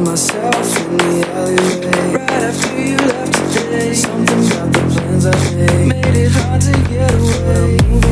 find myself in the alleyway. Right after you left today, something about the plans I made made it hard to get away.